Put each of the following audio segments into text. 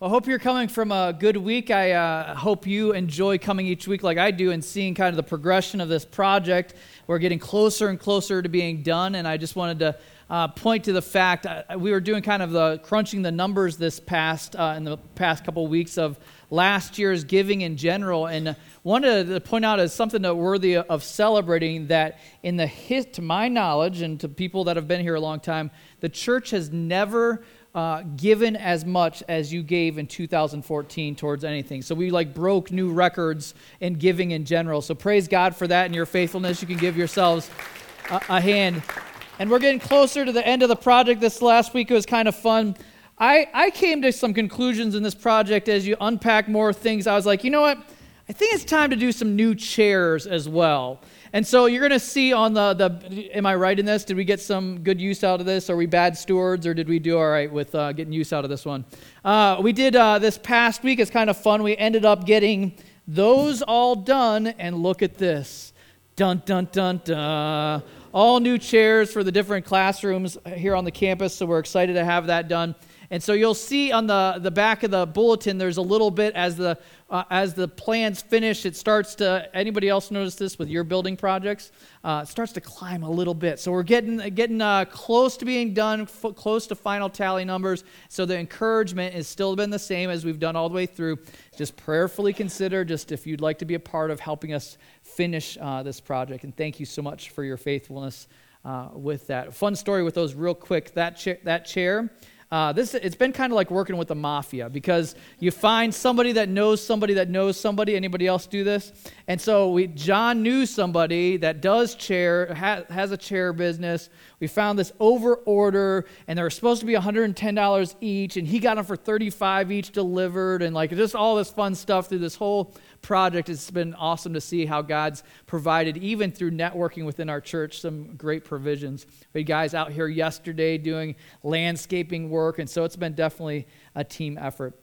Well, I hope you're coming from a good week. I uh, hope you enjoy coming each week like I do and seeing kind of the progression of this project. We're getting closer and closer to being done, and I just wanted to uh, point to the fact uh, we were doing kind of the crunching the numbers this past uh, in the past couple weeks of last year's giving in general, and wanted to point out as something that worthy of celebrating that in the his, to my knowledge and to people that have been here a long time, the church has never uh, given as much as you gave in 2014 towards anything. So we like broke new records in giving in general. So praise God for that and your faithfulness. You can give yourselves a, a hand. And we're getting closer to the end of the project. This last week it was kind of fun. I, I came to some conclusions in this project as you unpack more things. I was like, you know what? I think it's time to do some new chairs as well. And so you're going to see on the, the, am I right in this? Did we get some good use out of this? Are we bad stewards or did we do all right with uh, getting use out of this one? Uh, we did uh, this past week. It's kind of fun. We ended up getting those all done. And look at this. Dun, dun, dun, dun. All new chairs for the different classrooms here on the campus. So we're excited to have that done. And so you'll see on the, the back of the bulletin, there's a little bit as the uh, as the plans finish, it starts to. Anybody else notice this with your building projects? Uh, it starts to climb a little bit. So we're getting getting uh, close to being done, f- close to final tally numbers. So the encouragement has still been the same as we've done all the way through. Just prayerfully consider, just if you'd like to be a part of helping us finish uh, this project. And thank you so much for your faithfulness uh, with that. Fun story with those, real quick. That cha- that chair. Uh, this it's been kind of like working with the mafia because you find somebody that knows somebody that knows somebody. Anybody else do this? And so we John knew somebody that does chair ha, has a chair business. We found this over order, and they were supposed to be $110 each, and he got them for 35 each delivered, and like just all this fun stuff through this whole project. It's been awesome to see how God's provided, even through networking within our church, some great provisions. We had guys out here yesterday doing landscaping work, and so it's been definitely a team effort.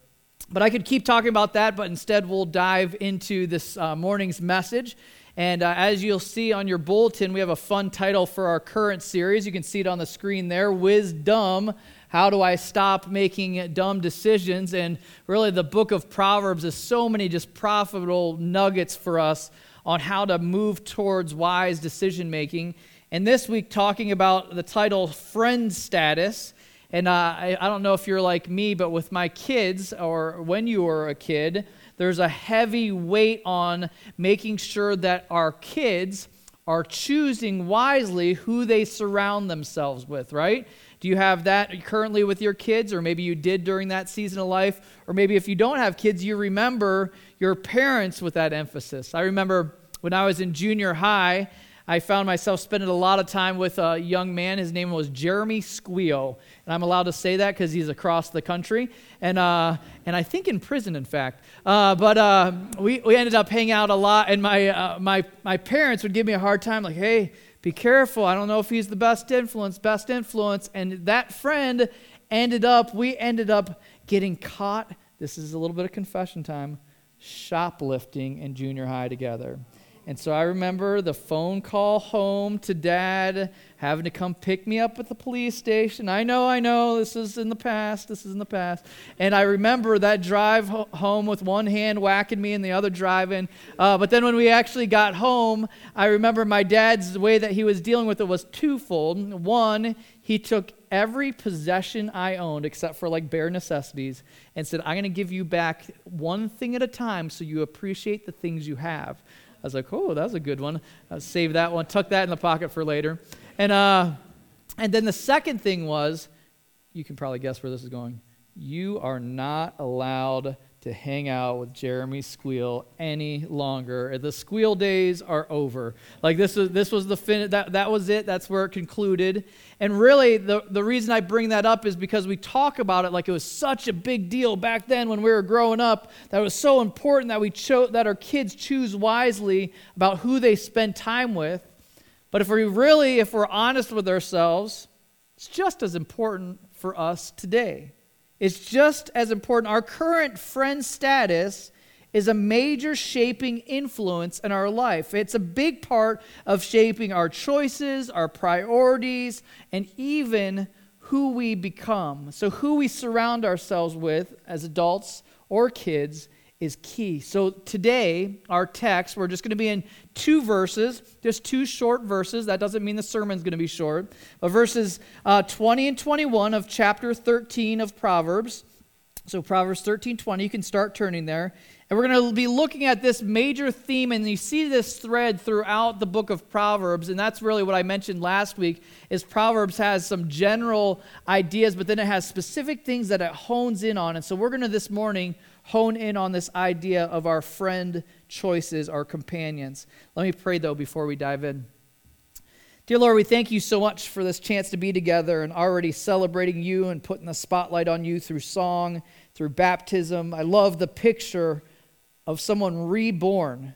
But I could keep talking about that, but instead we'll dive into this uh, morning's message. And uh, as you'll see on your bulletin, we have a fun title for our current series. You can see it on the screen there Wisdom how do I stop making dumb decisions? And really, the book of Proverbs is so many just profitable nuggets for us on how to move towards wise decision making. And this week, talking about the title Friend Status. And uh, I, I don't know if you're like me, but with my kids, or when you were a kid, there's a heavy weight on making sure that our kids are choosing wisely who they surround themselves with, right? Do you have that currently with your kids, or maybe you did during that season of life? Or maybe if you don't have kids, you remember your parents with that emphasis. I remember when I was in junior high, I found myself spending a lot of time with a young man. His name was Jeremy Squeo. And I'm allowed to say that because he's across the country. And, uh, and I think in prison, in fact. Uh, but uh, we, we ended up hanging out a lot. And my, uh, my, my parents would give me a hard time, like, hey, be careful. I don't know if he's the best influence, best influence. And that friend ended up, we ended up getting caught. This is a little bit of confession time shoplifting in junior high together. And so I remember the phone call home to dad, having to come pick me up at the police station. I know, I know, this is in the past, this is in the past. And I remember that drive ho- home with one hand whacking me and the other driving. Uh, but then when we actually got home, I remember my dad's way that he was dealing with it was twofold. One, he took every possession I owned except for like bare necessities and said, I'm going to give you back one thing at a time so you appreciate the things you have. I was like, oh, that was a good one. I'll save that one, tuck that in the pocket for later. And, uh, and then the second thing was, you can probably guess where this is going. You are not allowed to hang out with Jeremy Squeal any longer. The Squeal days are over. Like this was this was the fin- that that was it. That's where it concluded. And really the the reason I bring that up is because we talk about it like it was such a big deal back then when we were growing up that was so important that we cho- that our kids choose wisely about who they spend time with. But if we really if we're honest with ourselves, it's just as important for us today. It's just as important. Our current friend status is a major shaping influence in our life. It's a big part of shaping our choices, our priorities, and even who we become. So, who we surround ourselves with as adults or kids is key. So, today, our text, we're just going to be in two verses, just two short verses. That doesn't mean the sermon's going to be short. But verses uh, 20 and 21 of chapter 13 of Proverbs. So, Proverbs 13 20, you can start turning there. And we're going to be looking at this major theme, and you see this thread throughout the book of Proverbs, and that's really what I mentioned last week, is Proverbs has some general ideas, but then it has specific things that it hones in on. And so we're going to this morning hone in on this idea of our friend choices, our companions. Let me pray, though, before we dive in. Dear Lord, we thank you so much for this chance to be together and already celebrating you and putting the spotlight on you through song, through baptism. I love the picture of someone reborn,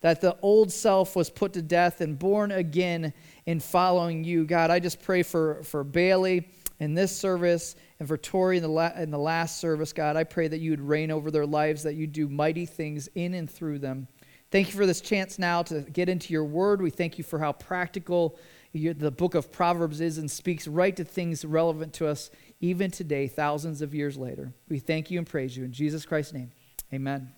that the old self was put to death and born again in following you. God, I just pray for, for Bailey in this service and for Tori in the, la- in the last service, God. I pray that you would reign over their lives, that you do mighty things in and through them. Thank you for this chance now to get into your word. We thank you for how practical the book of Proverbs is and speaks right to things relevant to us even today, thousands of years later. We thank you and praise you. In Jesus Christ's name, amen.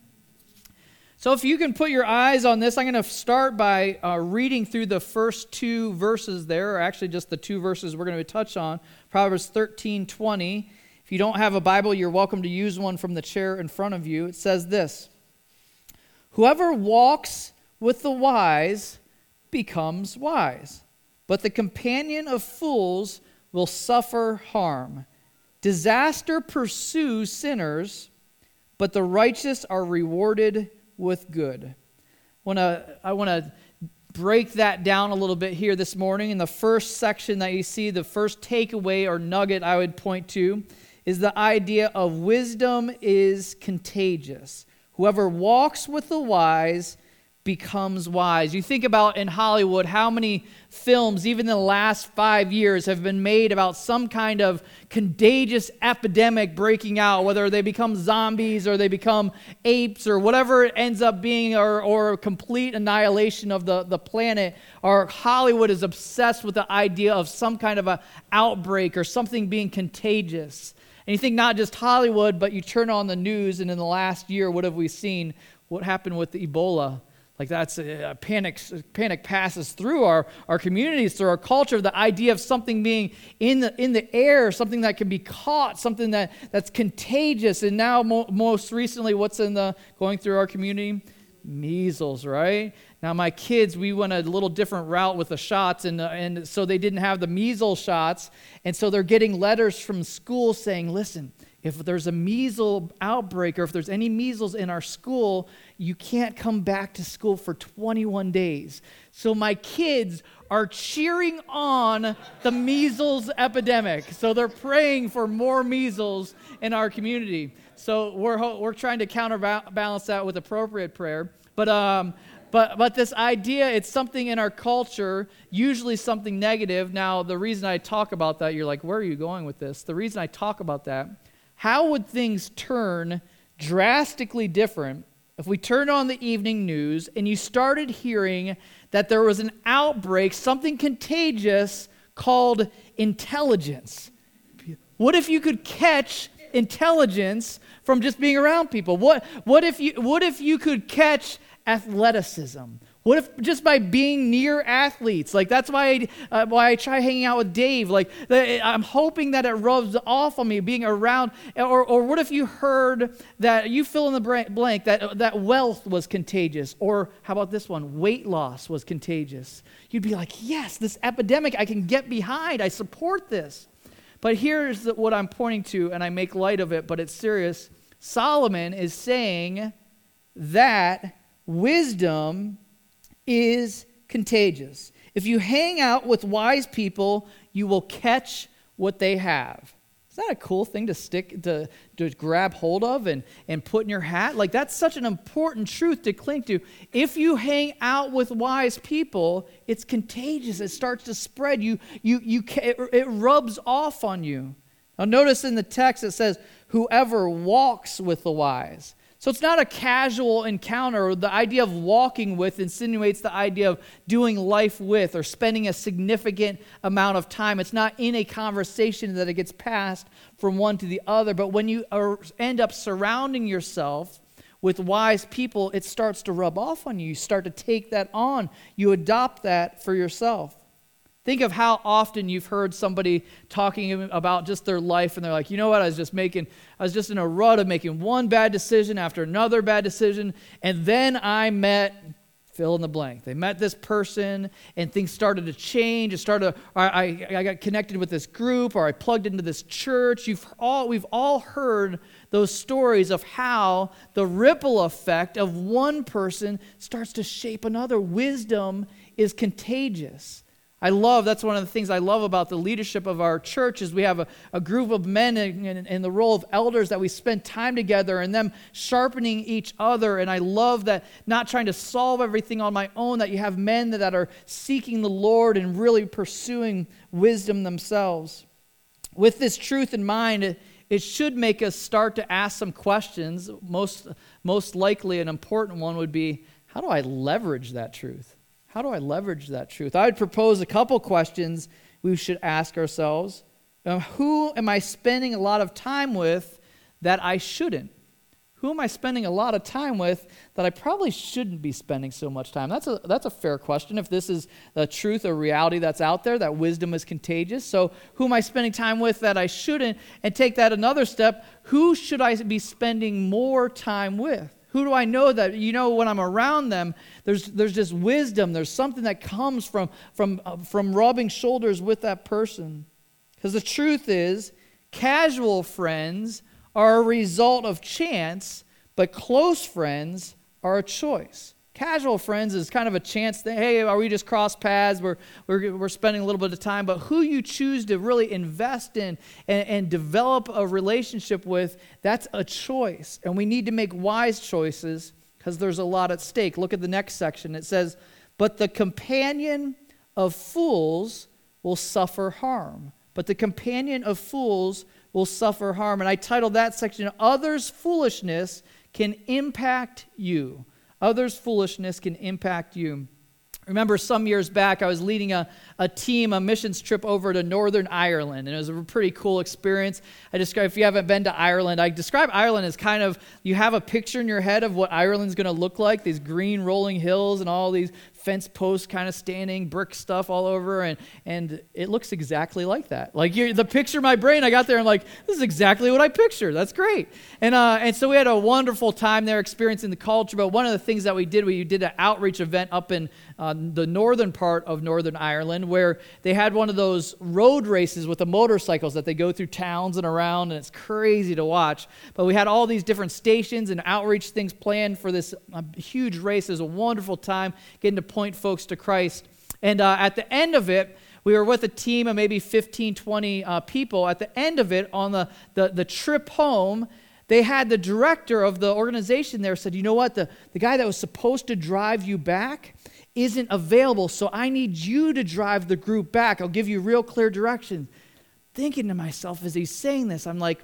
So, if you can put your eyes on this, I'm going to start by uh, reading through the first two verses there, or actually just the two verses we're going to touch on Proverbs 13 20. If you don't have a Bible, you're welcome to use one from the chair in front of you. It says this Whoever walks with the wise becomes wise, but the companion of fools will suffer harm. Disaster pursues sinners, but the righteous are rewarded with good. Wanna, I want to break that down a little bit here this morning. In the first section that you see, the first takeaway or nugget I would point to is the idea of wisdom is contagious. Whoever walks with the wise becomes wise. You think about in Hollywood how many films, even in the last five years, have been made about some kind of contagious epidemic breaking out, whether they become zombies or they become apes or whatever it ends up being, or, or complete annihilation of the, the planet. Or Hollywood is obsessed with the idea of some kind of an outbreak or something being contagious. And you think not just Hollywood, but you turn on the news, and in the last year, what have we seen? What happened with Ebola? Like that's a panic, panic passes through our, our communities, through our culture, the idea of something being in the, in the air, something that can be caught, something that, that's contagious. And now, mo- most recently, what's in the going through our community? Measles, right? Now, my kids, we went a little different route with the shots, and, uh, and so they didn't have the measles shots. And so they're getting letters from school saying, listen, if there's a measles outbreak or if there's any measles in our school, you can't come back to school for 21 days. So my kids are cheering on the measles epidemic. So they're praying for more measles in our community. So we're, we're trying to counterbalance that with appropriate prayer. But, um, but, but this idea, it's something in our culture, usually something negative. Now, the reason I talk about that, you're like, where are you going with this? The reason I talk about that, how would things turn drastically different if we turned on the evening news and you started hearing that there was an outbreak, something contagious called intelligence? What if you could catch intelligence from just being around people? What, what, if, you, what if you could catch athleticism? What if just by being near athletes? Like that's why I, uh, why I try hanging out with Dave. Like I'm hoping that it rubs off on me being around. Or, or what if you heard that you fill in the blank that that wealth was contagious? Or how about this one? Weight loss was contagious. You'd be like, yes, this epidemic I can get behind. I support this. But here's what I'm pointing to, and I make light of it, but it's serious. Solomon is saying that wisdom is contagious. If you hang out with wise people, you will catch what they have. Is that a cool thing to stick to, to grab hold of and, and put in your hat? Like that's such an important truth to cling to. If you hang out with wise people, it's contagious. It starts to spread. You you you it, it rubs off on you. Now notice in the text it says, "Whoever walks with the wise." So it's not a casual encounter. The idea of walking with insinuates the idea of doing life with or spending a significant amount of time. It's not in a conversation that it gets passed from one to the other. But when you are, end up surrounding yourself with wise people, it starts to rub off on you. You start to take that on, you adopt that for yourself. Think of how often you've heard somebody talking about just their life and they're like, you know what, I was just making, I was just in a rut of making one bad decision after another bad decision, and then I met fill in the blank. They met this person and things started to change. It started, I, I got connected with this group or I plugged into this church. You've all, we've all heard those stories of how the ripple effect of one person starts to shape another. Wisdom is contagious. I love, that's one of the things I love about the leadership of our church is we have a, a group of men in, in, in, the role of elders that we spend time together and them sharpening each other. And I love that not trying to solve everything on my own, that you have men that, that are seeking the Lord and really pursuing wisdom themselves. With this truth in mind, it, it should make us start to ask some questions. Most, most likely, an important one would be how do I leverage that truth? How do I leverage that truth? I would propose a couple questions we should ask ourselves. Um, who am I spending a lot of time with that I shouldn't? Who am I spending a lot of time with that I probably shouldn't be spending so much time? That's a, that's a fair question if this is the truth or reality that's out there, that wisdom is contagious. So, who am I spending time with that I shouldn't? And take that another step who should I be spending more time with? Who do I know that, you know, when I'm around them, there's, there's just wisdom. There's something that comes from, from, uh, from rubbing shoulders with that person. Because the truth is, casual friends are a result of chance, but close friends are a choice. Casual friends is kind of a chance that, hey, are we just cross paths? We're, we're, we're spending a little bit of time. But who you choose to really invest in and, and develop a relationship with, that's a choice. And we need to make wise choices because there's a lot at stake. Look at the next section. It says, But the companion of fools will suffer harm. But the companion of fools will suffer harm. And I titled that section, Others' Foolishness Can Impact You. Others' foolishness can impact you. Remember, some years back, I was leading a, a team, a missions trip over to Northern Ireland, and it was a pretty cool experience. I describe, if you haven't been to Ireland, I describe Ireland as kind of, you have a picture in your head of what Ireland's going to look like these green rolling hills and all these fence post kind of standing, brick stuff all over, and, and it looks exactly like that. Like the picture in my brain, I got there, I'm like, this is exactly what I pictured. That's great. And, uh, and so we had a wonderful time there experiencing the culture. But one of the things that we did, we did an outreach event up in uh, the northern part of Northern Ireland where they had one of those road races with the motorcycles that they go through towns and around, and it's crazy to watch. But we had all these different stations and outreach things planned for this uh, huge race. It was a wonderful time getting to point folks to Christ. And uh, at the end of it, we were with a team of maybe 15, 20 uh, people. At the end of it, on the, the, the trip home, they had the director of the organization there said, You know what? The, the guy that was supposed to drive you back isn't available, so I need you to drive the group back. I'll give you real clear direction. Thinking to myself as he's saying this, I'm like,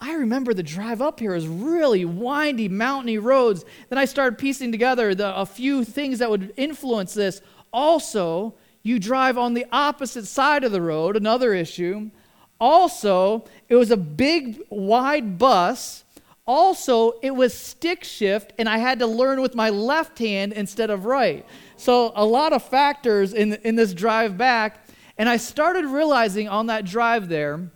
I remember the drive up here is really windy, mountainy roads. Then I started piecing together the, a few things that would influence this. Also, you drive on the opposite side of the road, another issue. Also, it was a big, wide bus. Also, it was stick shift, and I had to learn with my left hand instead of right. So, a lot of factors in, in this drive back. And I started realizing on that drive there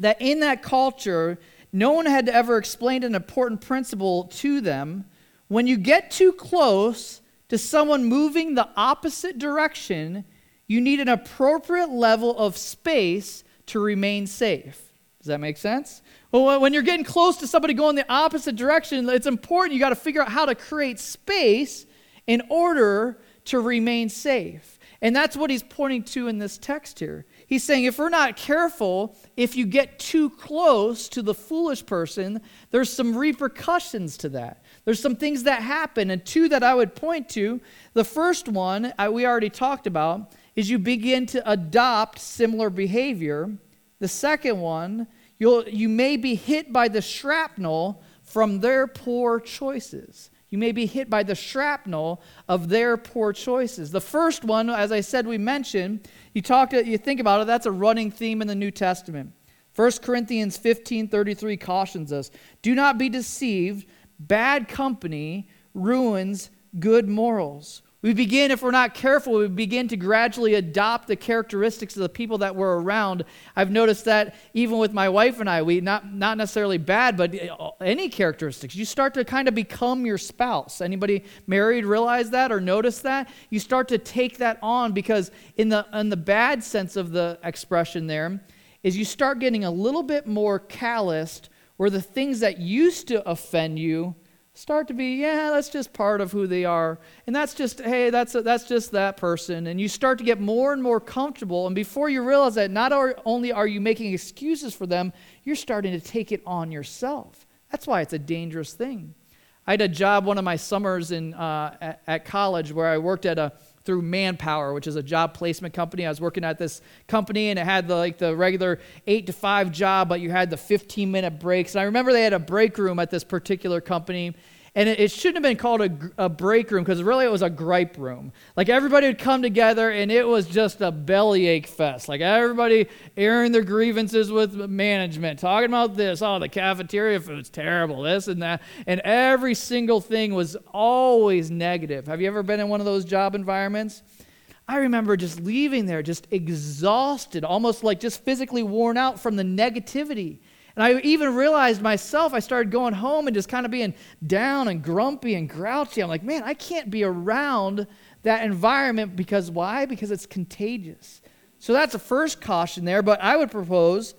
that in that culture, no one had ever explained an important principle to them. When you get too close to someone moving the opposite direction, you need an appropriate level of space to remain safe. Does that make sense? Well, when you're getting close to somebody going the opposite direction, it's important. You got to figure out how to create space in order to remain safe. And that's what he's pointing to in this text here. He's saying if we're not careful, if you get too close to the foolish person, there's some repercussions to that. There's some things that happen, and two that I would point to. The first one I, we already talked about is you begin to adopt similar behavior. The second one, you'll, you may be hit by the shrapnel from their poor choices. You may be hit by the shrapnel of their poor choices. The first one, as I said, we mentioned, you talk, you think about it, that's a running theme in the New Testament. 1 Corinthians 15 33 cautions us Do not be deceived. Bad company ruins good morals. We begin, if we're not careful, we begin to gradually adopt the characteristics of the people that we're around. I've noticed that even with my wife and I, we not not necessarily bad, but any characteristics. You start to kind of become your spouse. Anybody married realize that or notice that? You start to take that on because in the in the bad sense of the expression there is you start getting a little bit more calloused where the things that used to offend you start to be yeah that's just part of who they are. And that's just hey that's a, that's just that person. And you start to get more and more comfortable. And before you realize that not only are you making excuses for them you're starting to take it on yourself. That's why it's a dangerous thing. I had a job one of my summers in uh, at, at college where i worked at a through Manpower, which is a job placement company. I was working at this company and it had the, like the regular 8 to 5 job, but you had the 15 minute breaks. And I remember they had a break room at this particular company and it, it shouldn't have been called a, a break room because really it was a gripe room. Like everybody would come together and it was just a bellyache fest. Like everybody airing their grievances with management, talking about this. Oh, the cafeteria food's terrible, this and that. And every single thing was always negative. Have you ever been in one of those job environments? I remember just leaving there just exhausted, almost like just physically worn out from the negativity. And I even realized myself, I started going home and just kind of being down and grumpy and grouchy. I'm like, man, I can't be around that environment because why? Because it's contagious. So that's the first caution there, but I would propose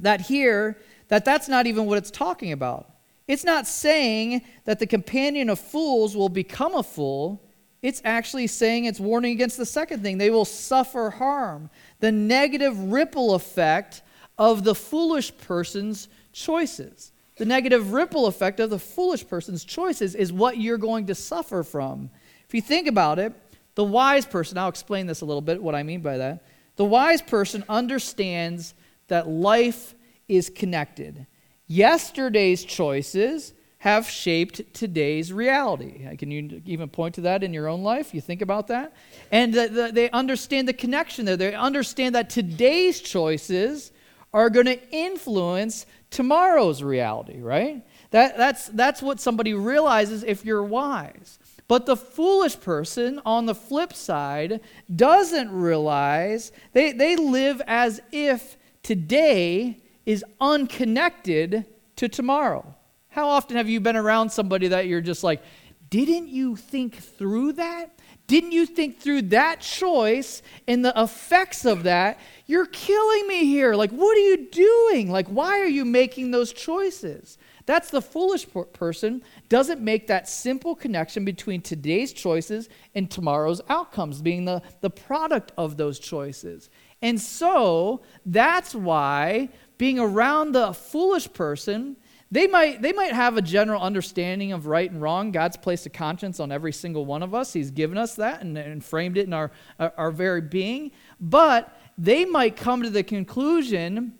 that here, that that's not even what it's talking about. It's not saying that the companion of fools will become a fool. It's actually saying it's warning against the second thing. They will suffer harm. The negative ripple effect of the foolish person's choices. The negative ripple effect of the foolish person's choices is what you're going to suffer from. If you think about it, the wise person, I'll explain this a little bit, what I mean by that. The wise person understands that life is connected. Yesterday's choices have shaped today's reality. Uh, can you even point to that in your own life? You think about that? And they understand the connection there. They understand that today's choices are going to influence tomorrow's reality, right? That, that's, that's what somebody realizes if you're wise. But the foolish person, on the flip side, doesn't realize, they, they live as if today is unconnected to tomorrow. How often have you been around somebody that you're just like, didn't you think through that? Didn't you think through that choice and the effects of that? You're killing me here. Like, what are you doing? Like, why are you making those choices? That's the foolish person, doesn't make that simple connection between today's choices and tomorrow's outcomes, being the, the product of those choices. And so that's why being around the foolish person they might, they might have a general understanding of right and wrong. God's placed a conscience on every single one of us. He's given us that and, and framed it in our, our, our very being. But they might come to the conclusion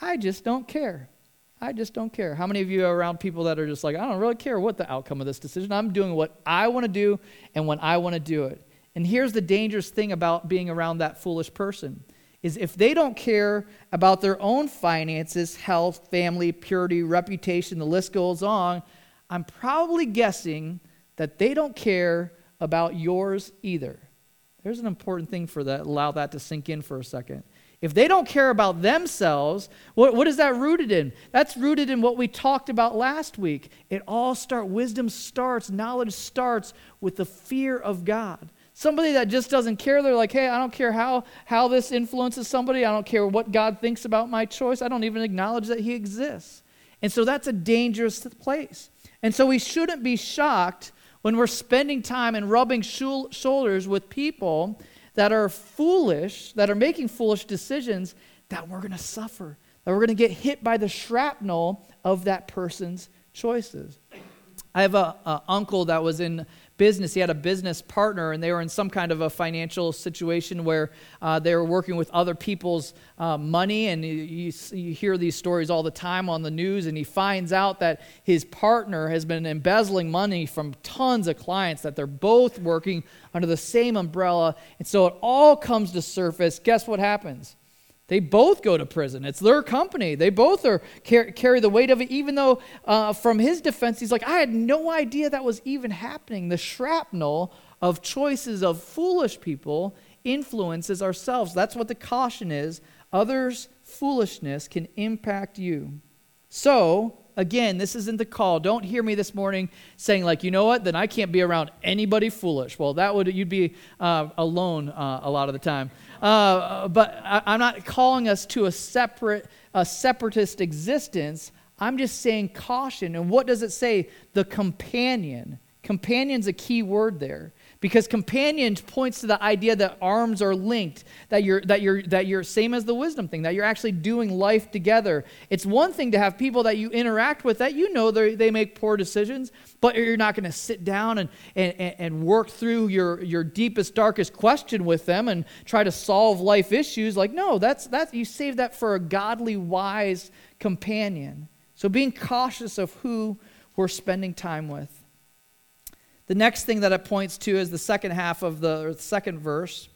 I just don't care. I just don't care. How many of you are around people that are just like, I don't really care what the outcome of this decision. I'm doing what I want to do and when I want to do it. And here's the dangerous thing about being around that foolish person is if they don't care about their own finances, health, family, purity, reputation, the list goes on, I'm probably guessing that they don't care about yours either. There's an important thing for that. Allow that to sink in for a second. If they don't care about themselves, what, what is that rooted in? That's rooted in what we talked about last week. It all starts, wisdom starts, knowledge starts with the fear of God. Somebody that just doesn't care, they're like, hey, I don't care how, how this influences somebody. I don't care what God thinks about my choice. I don't even acknowledge that He exists. And so that's a dangerous place. And so we shouldn't be shocked when we're spending time and rubbing shoulders with people that are foolish, that are making foolish decisions, that we're going to suffer, that we're going to get hit by the shrapnel of that person's choices. I have a, a uncle that was in business. He had a business partner, and they were in some kind of a financial situation where uh, they were working with other people's uh, money. And you, you, you, hear these stories all the time on the news, and he finds out that his partner has been embezzling money from tons of clients, that they're both working under the same umbrella. And so it all comes to surface. Guess what happens? They both go to prison. It's their company. They both are carry the weight of it. Even though, uh, from his defense, he's like, I had no idea that was even happening. The shrapnel of choices of foolish people influences ourselves. That's what the caution is. Others' foolishness can impact you. So, again, this isn't the call. Don't hear me this morning saying, like, you know what? Then I can't be around anybody foolish. Well, that would you'd be uh, alone uh, a lot of the time. Uh, but I, am not calling us to a separate, a separatist existence. I'm just saying caution. And what does it say? The companion. Companion's a key word there because companion points to the idea that arms are linked that you're that you're that you're same as the wisdom thing that you're actually doing life together. It's one thing to have people that you interact with that you know they make poor decisions but you're not going to sit down and, and, and work through your, your deepest darkest question with them and try to solve life issues. Like no that's that's you save that for a godly wise companion. So being cautious of who we're spending time with the next thing that it points to is the second half of the, the second verse.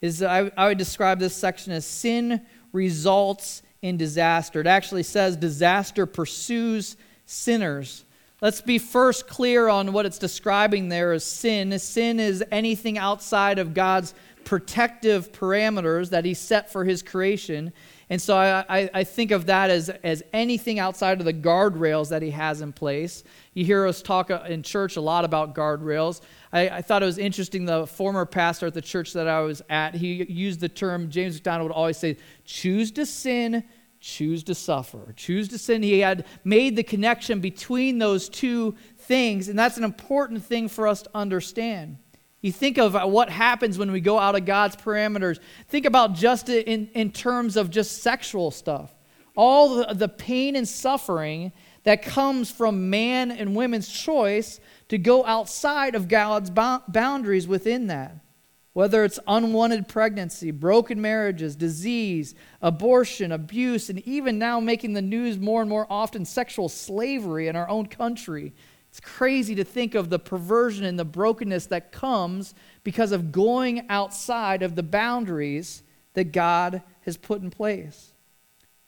Is I, I would describe this section as sin results in disaster. It actually says disaster pursues sinners. Let's be first clear on what it's describing there as sin. Sin is anything outside of God's protective parameters that He set for His creation. And so I, I, I, think of that as, as anything outside of the guardrails that he has in place. You hear us talk uh, in church a lot about guardrails. I, I thought it was interesting. The former pastor at the church that I was at, he used the term, James MacDonald would always say, choose to sin, choose to suffer. Choose to sin. He had made the connection between those two things, and that's an important thing for us to understand. You think of what happens when we go out of God's parameters. Think about just in, in terms of just sexual stuff. All the, the pain and suffering that comes from man and women's choice to go outside of God's boundaries within that. Whether it's unwanted pregnancy, broken marriages, disease, abortion, abuse, and even now making the news more and more often sexual slavery in our own country it's crazy to think of the perversion and the brokenness that comes because of going outside of the boundaries that God has put in place.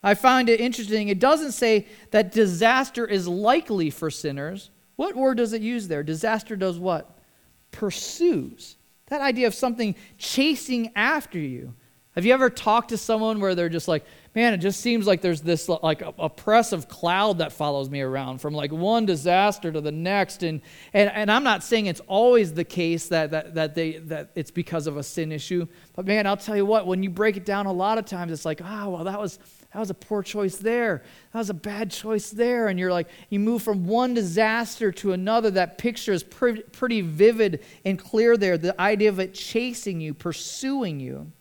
I find it interesting. It doesn't say that disaster is likely for sinners. What word does it use there? Disaster does what? Pursues. That idea of something chasing after you. Have you ever talked to someone where they're just like, man, it just seems like there's this like oppressive cloud that follows me around from like one disaster to the next. And, and, and I'm not saying it's always the case that, that, that, they, that it's because of a sin issue. But man, I'll tell you what, when you break it down a lot of times, it's like, oh, well, that was, that was a poor choice there. That was a bad choice there. And you're like, you move from one disaster to another. That picture is pretty, pretty vivid and clear there. The idea of it chasing you, pursuing you.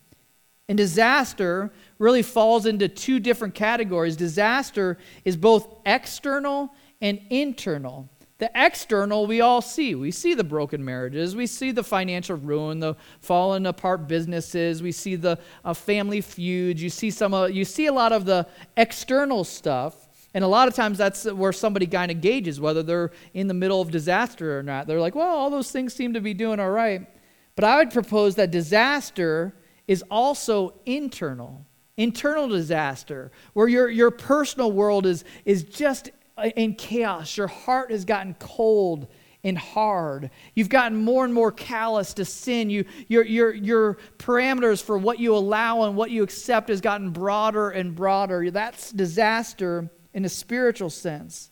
And disaster really falls into two different categories. Disaster is both external and internal. The external we all see. We see the broken marriages. We see the financial ruin, the falling apart businesses. We see the uh, family feuds. You see some. Uh, you see a lot of the external stuff, and a lot of times that's where somebody kind of gauges whether they're in the middle of disaster or not. They're like, well, all those things seem to be doing all right. But I would propose that disaster is also internal. Internal disaster, where your, your personal world is, is just Uh, in chaos. Your heart has gotten cold and hard. You've gotten more and more callous to sin. You, your, your, your parameters for what you allow and what you accept has gotten broader and broader. That's disaster in a spiritual sense.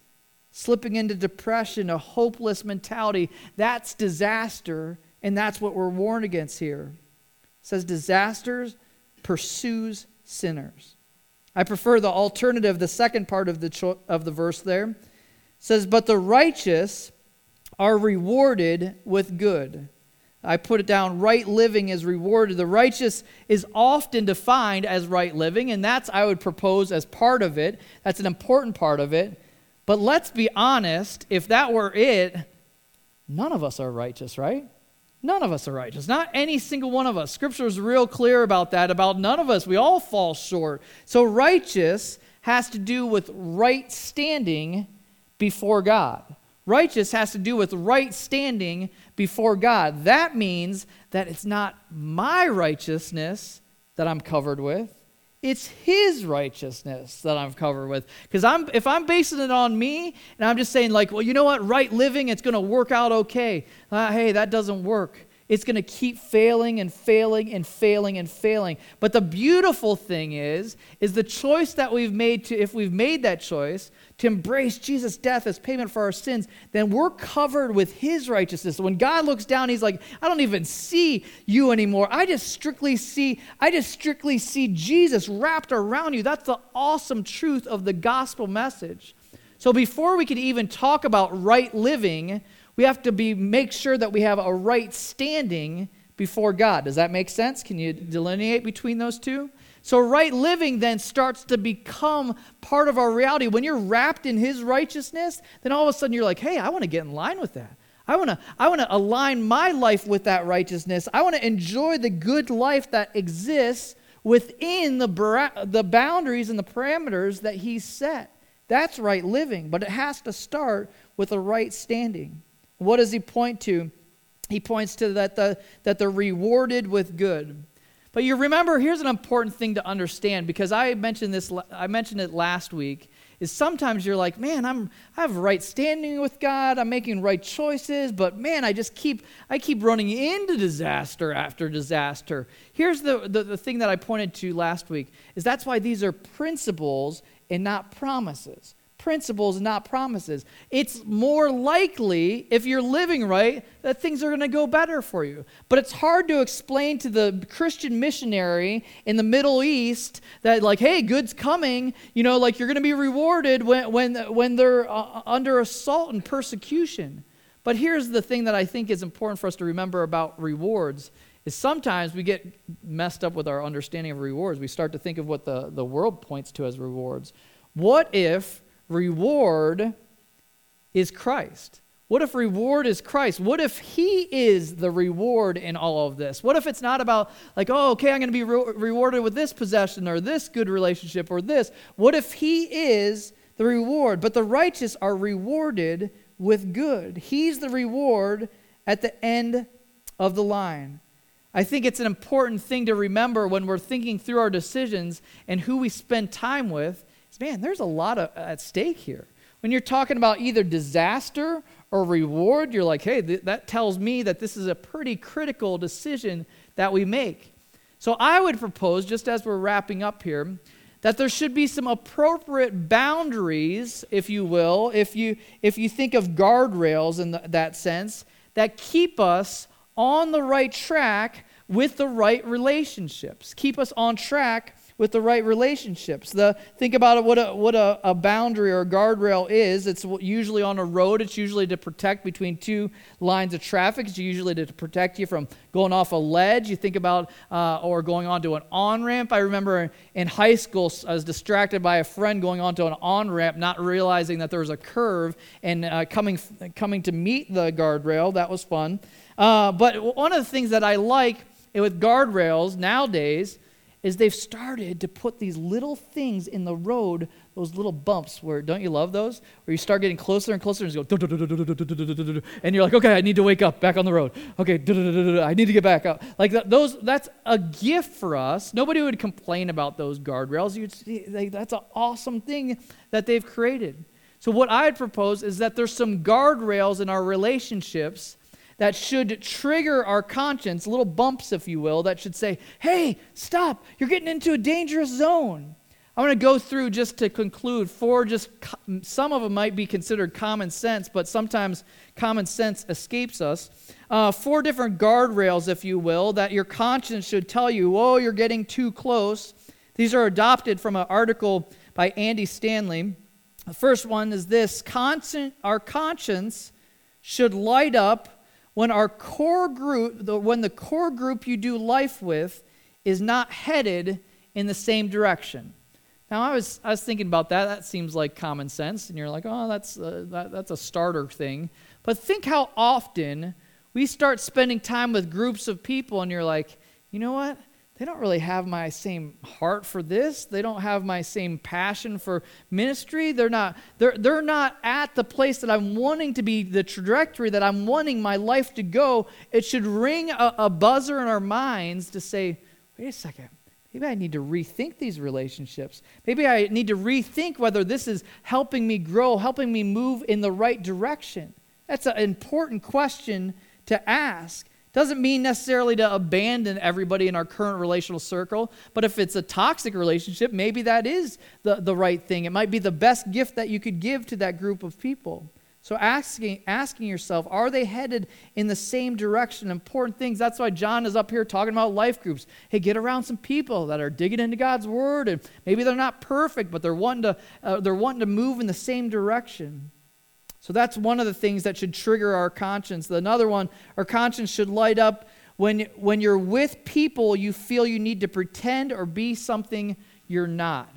Slipping into depression, a hopeless mentality, that's disaster, and that's what we're warned against here says disasters pursues sinners. I prefer the alternative, the second part of the, cho- of the verse there. It says, But the righteous are rewarded with good. I put it down, right living is rewarded. The righteous is often defined as right living, and that's, I would propose, as part of it. That's an important part of it. But let's be honest, if that were it, none of us are righteous, right? None of us are righteous. Not any single one of us. Scripture is real clear about that, about none of us. We all fall short. So, righteous has to do with right standing before God. Righteous has to do with right standing before God. That means that it's not my righteousness that I'm covered with. It's his righteousness that I'm covered with. Because I'm if I'm basing it on me and I'm just saying, like, well, you know what, right living, it's gonna work out okay. Uh, hey, that doesn't work. It's going to keep failing and failing and failing and failing. But the beautiful thing is, is the choice that we've made to, if we've made that choice to embrace Jesus' death as payment for our sins, then we're covered with his righteousness. When God looks down, he's like, I don't even see you anymore. I just strictly see, I just strictly see Jesus wrapped around you. That's the awesome truth of the gospel message. So before we could even talk about right living, we have to be make sure that we have a right standing before God. Does that make sense? Can you delineate between those two? So, right living then starts to become part of our reality. When you're wrapped in His righteousness, then all of a sudden you're like, hey, I want to get in line with that. I want to I want to align my life with that righteousness. I want to enjoy the good life that exists within the, the boundaries and the parameters that he set. That's right living, but it has to start with a right standing. What does he point to? He points to that, the, that they're rewarded with good. But you remember, here's an important thing to understand because I mentioned this. I mentioned it last week. Is sometimes you're like, man, I'm I have right standing with God. I'm making right choices, but man, I just keep I keep running into disaster after disaster. Here's the, the, the thing that I pointed to last week is that's why these are principles and not promises principles, not promises. It's more likely, if you're living right, that things are going to go better for you. But it's hard to explain to the Christian missionary in the Middle East that, like, hey, good's coming. You know, like you're going to be rewarded when, when, when they're uh, under assault and persecution. But here's the thing that I think is important for us to remember about rewards is sometimes we get messed up with our understanding of rewards. We start to think of what the, the world points to as rewards. What if reward is Christ? What if reward is Christ? What if He is the reward in all of this? What if it's not about, like, oh, okay, I'm going to be re- rewarded with this possession or this good relationship or this? What if He is the reward? But the righteous are rewarded with good. He's the reward at the end of the line. I think it's an important thing to remember when we're thinking through our decisions and who we spend time with man, there's a lot of, at stake here. When you're talking about either disaster or reward, you're like, hey, th- that tells me that this is a pretty critical decision that we make. So I would propose, just as we're wrapping up here, that there should be some appropriate boundaries, if you will, if you, if you think of guardrails in the, that sense, that keep us on the right track with the right relationships, keep us on track with the right relationships. The, think about what, a, what a, a boundary or a guardrail is. It's usually on a road. It's usually to protect between two lines of traffic. It's usually to protect you from going off a ledge. You think about, uh, or going onto an on ramp. I remember in high school, I was distracted by a friend going onto an on ramp, not realizing that there was a curve and uh, coming, coming to meet the guardrail. That was fun. Uh, but one of the things that I like with guardrails nowadays is they've started to put these little things in the road, those little bumps where, don't you love those? Where you start getting closer and closer and you go, and you're like, okay, I need to wake up, back on the road. Okay, I need to get back up. Like those, that's a gift for us. Nobody would complain about those guardrails. You'd see, like, that's an awesome thing that they've created. So what I'd propose is that there's some guardrails in our relationships that should trigger our conscience, little bumps, if you will, that should say, hey, stop, you're getting into a dangerous zone. I want to go through just to conclude four just some of them might be considered common sense, but sometimes common sense escapes us. Uh, four different guardrails, if you will, that your conscience should tell you, oh, you're getting too close. These are adopted from an article by Andy Stanley. The first one is this constant, our conscience should light up when our core group, the, when the core group you do life with is not headed in the same direction. Now, I was, I was thinking about that. That seems like common sense. And you're like, oh, that's, uh, that, that's a starter thing. But think how often we start spending time with groups of people, and you're like, you know what? They don't really have my same heart for this. They don't have my same passion for ministry. They're not, they're, they're not at the place that I'm wanting to be, the trajectory that I'm wanting my life to go. It should ring a, a buzzer in our minds to say, wait a second Maybe I need to rethink these relationships. Maybe I need to rethink whether this is helping me grow, helping me move in the right direction. That's an important question to ask. Doesn't mean necessarily to abandon everybody in our current relational circle, but if it's a toxic relationship, maybe that is the, the right thing. It might be the best gift that you could give to that group of people. So asking, asking yourself, are they headed in the same direction? Important things. That's why John is up here talking about life groups. Hey, get around some people that are digging into God's word, and maybe they're not perfect, but they're wanting to, uh, they're wanting to move in the same direction. So that's one of the things that should trigger our conscience. Another one, our conscience should light up when, when you're with people you feel you need to pretend or be something you're not.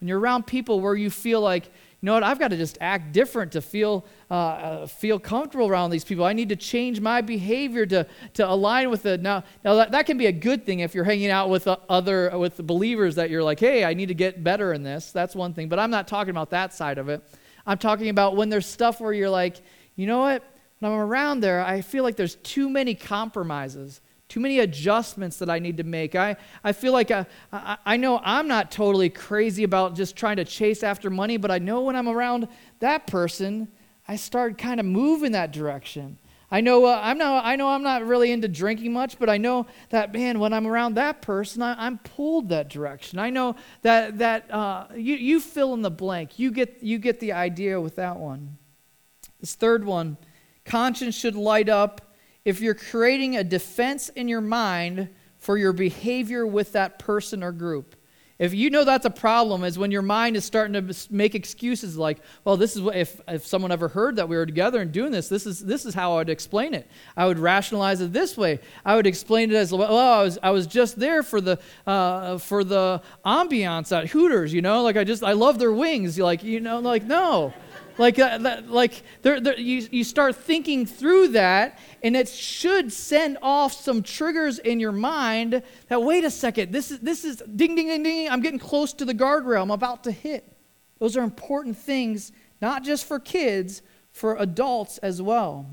When you're around people where you feel like you know what, I've got to just act different to feel, uh, uh, feel comfortable around these people. I need to change my behavior to, to align with it. Now, now that, that can be a good thing if you're hanging out with uh, other with believers that you're like, hey, I need to get better in this. That's one thing. But I'm not talking about that side of it. I'm talking about when there's stuff where you're like, you know what, when I'm around there, I feel like there's too many compromises too many adjustments that I need to make. I, I feel like I, I, I, know I'm not totally crazy about just trying to chase after money, but I know when I'm around that person, I start kind of moving that direction. I know uh, I'm not, I know I'm not really into drinking much, but I know that man when I'm around that person, I, am pulled that direction. I know that that uh, you you fill in the blank. You get you get the idea with that one. This third one, conscience should light up if you're creating a defense in your mind for your behavior with that person or group. If you know that's a problem, is when your mind is starting to make excuses like, well, this is what, if, if someone ever heard that we were together and doing this, this is, this is how I would explain it. I would rationalize it this way. I would explain it as, well, I was, I was just there for the, uh, for the ambiance at Hooters, you know, like I just, I love their wings. Like, you know, like, no. Like, uh, like they're, they're, you, you start thinking through that, and it should send off some triggers in your mind that, wait a second, this is, this is ding, ding, ding, ding, I'm getting close to the guardrail, I'm about to hit. Those are important things, not just for kids, for adults as well.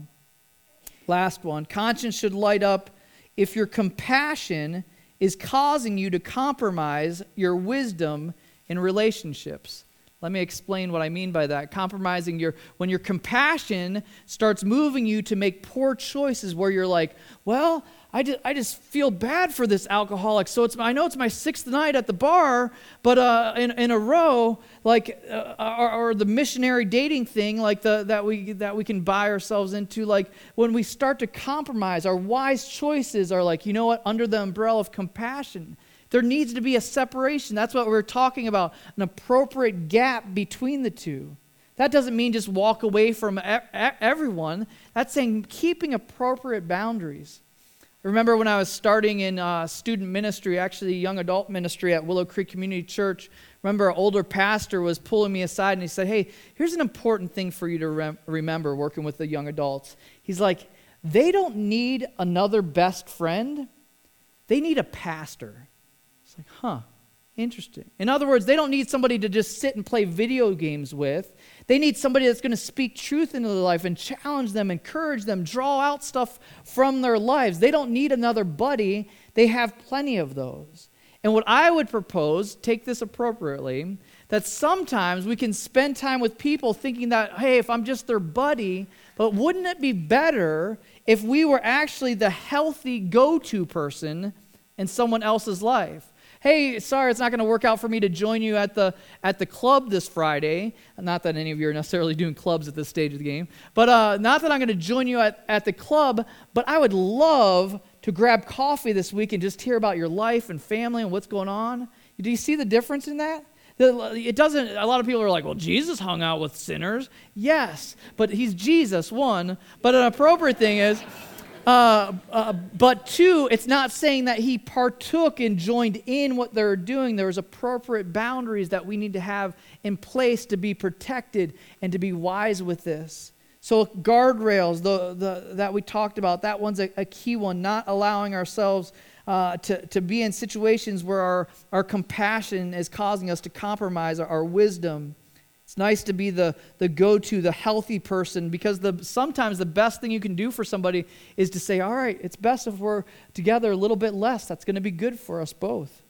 Last one conscience should light up if your compassion is causing you to compromise your wisdom in relationships. Let me explain what I mean by that. Compromising your, when your compassion starts moving you to make poor choices where you're like, well, I just, I just feel bad for this alcoholic. So it's, I know it's my sixth night at the bar, but uh, in, in a row, like, uh, or, or, the missionary dating thing, like the, that, we, that we can buy ourselves into, like when we start to compromise, our wise choices are like, you know what, under the umbrella of compassion. There needs to be a separation. That's what we're talking about an appropriate gap between the two. That doesn't mean just walk away from everyone. That's saying keeping appropriate boundaries. remember when I was starting in uh, student ministry, actually young adult ministry at Willow Creek Community Church. Remember, an older pastor was pulling me aside and he said, Hey, here's an important thing for you to rem- remember working with the young adults. He's like, They don't need another best friend, they need a pastor like, huh, interesting. In other words, they don't need somebody to just sit and play video games with. They need somebody that's going to speak truth into their life and challenge them, encourage them, draw out stuff from their lives. They don't need another buddy, they have plenty of those. And what I would propose, take this appropriately, that sometimes we can spend time with people thinking that, hey, if I'm just their buddy, but wouldn't it be better if we were actually the healthy go to person in someone else's life? Hey, sorry, it's not going to work out for me to join you at the, at the club this Friday. Not that any of you are necessarily doing clubs at this stage of the game, but uh, not that I'm going to join you at, at the club, but I would love to grab coffee this week and just hear about your life and family and what's going on. Do you see the difference in that? It doesn't, a lot of people are like, well, Jesus hung out with sinners. Yes, but he's Jesus, one. But an appropriate thing is, Uh, uh, but two, it's not saying that he partook and joined in what they're doing. There's appropriate boundaries that we need to have in place to be protected and to be wise with this. So guardrails, the, the, that we talked about, that one's a, a key one. Not allowing ourselves uh, to, to be in situations where our, our compassion is causing us to compromise our, our wisdom. It's nice to be the, the go to, the healthy person, because the, sometimes the best thing you can do for somebody is to say, All right, it's best if we're together a little bit less. That's going to be good for us both.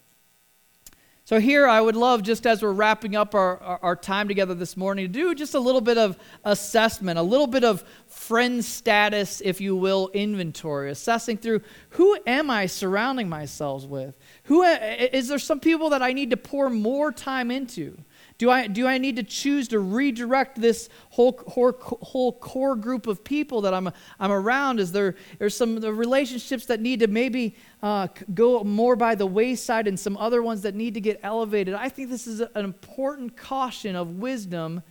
So, here I would love, just as we're wrapping up our, our, our, time together this morning, to do just a little bit of assessment, a little bit of friend status, if you will, inventory, assessing through who am I surrounding myself with? Who, is there some people that I need to pour more time into? Do I, do I need to choose to redirect this whole, whole, whole core group of people that I'm, I'm around? Is there there's some the relationships that need to maybe uh, go more by the wayside and some other ones that need to get elevated? I think this is an important caution of wisdom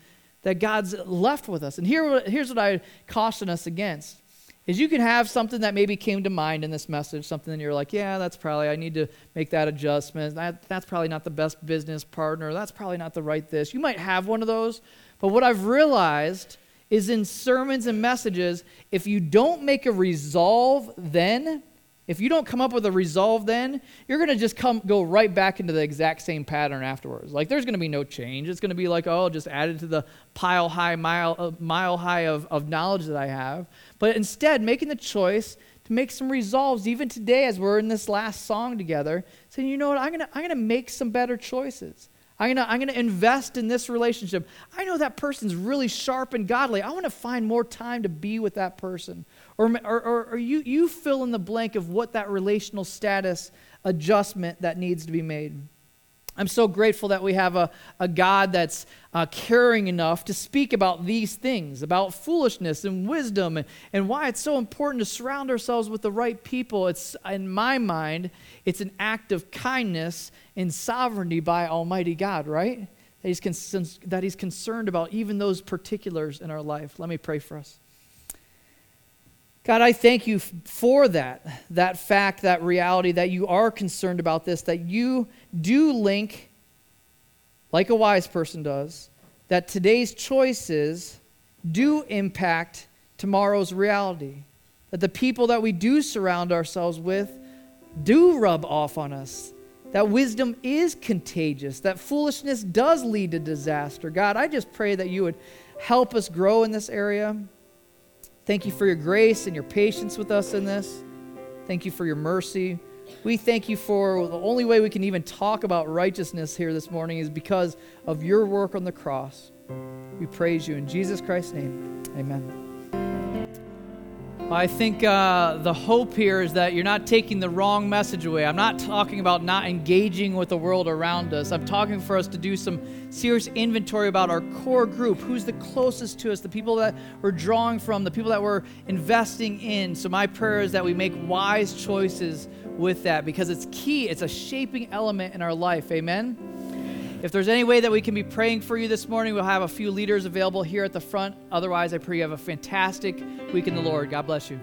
that God's left with us. And here, here's what I caution us against is you can have something that maybe came to mind in this message, something that you're like, yeah, that's probably, I need to make that adjustment. That, that's probably not the best business partner. That's probably not the right this. You might have one of those. But what I've realized is in sermons and messages, if you don't make a resolve then, if you don't come up with a resolve then, you're going to just come go right back into the exact same pattern afterwards. Like there's going to be no change. It's going to be like, oh, just added to the pile high, mile, uh, mile high of, of knowledge that I have. But instead, making the choice to make some resolves, even today as we're in this last song together, saying, you know what, I'm going to I'm going to make some better choices. I'm going to I'm going to invest in this relationship. I know that person's really sharp and godly. I want to find more time to be with that person. Or, or, or, you, you fill in the blank of what that relational status adjustment that needs to be made. I'm so grateful that we have a, a God that's uh, caring enough to speak about these things, about foolishness and wisdom, and, and why it's so important to surround ourselves with the right people. It's, in my mind, it's an act of kindness and sovereignty by Almighty God, right? That he's, con- that he's concerned about even those particulars in our life. Let me pray for us. God, I thank you for that, that fact, that reality, that you are concerned about this, that you do link, like a wise person does, that today's choices do impact tomorrow's reality. That the people that we do surround ourselves with do rub off on us. That wisdom is contagious. That foolishness does lead to disaster. God, I just pray that you would help us grow in this area. Thank you for your grace and your patience with us in this. Thank you for your mercy. We thank you for the only way we can even talk about righteousness here this morning is because of your work on the cross. We praise you in Jesus Christ's name. Amen. I think uh, the hope here is that you're not taking the wrong message away. I'm not talking about not engaging with the world around us. I'm talking for us to do some serious inventory about our core group who's the closest to us, the people that we're drawing from, the people that we're investing in. So, my prayer is that we make wise choices with that because it's key, it's a shaping element in our life. Amen. If there's any way that we can be praying for you this morning, we'll have a few leaders available here at the front. Otherwise, I pray you have a fantastic week in the Lord. God bless you.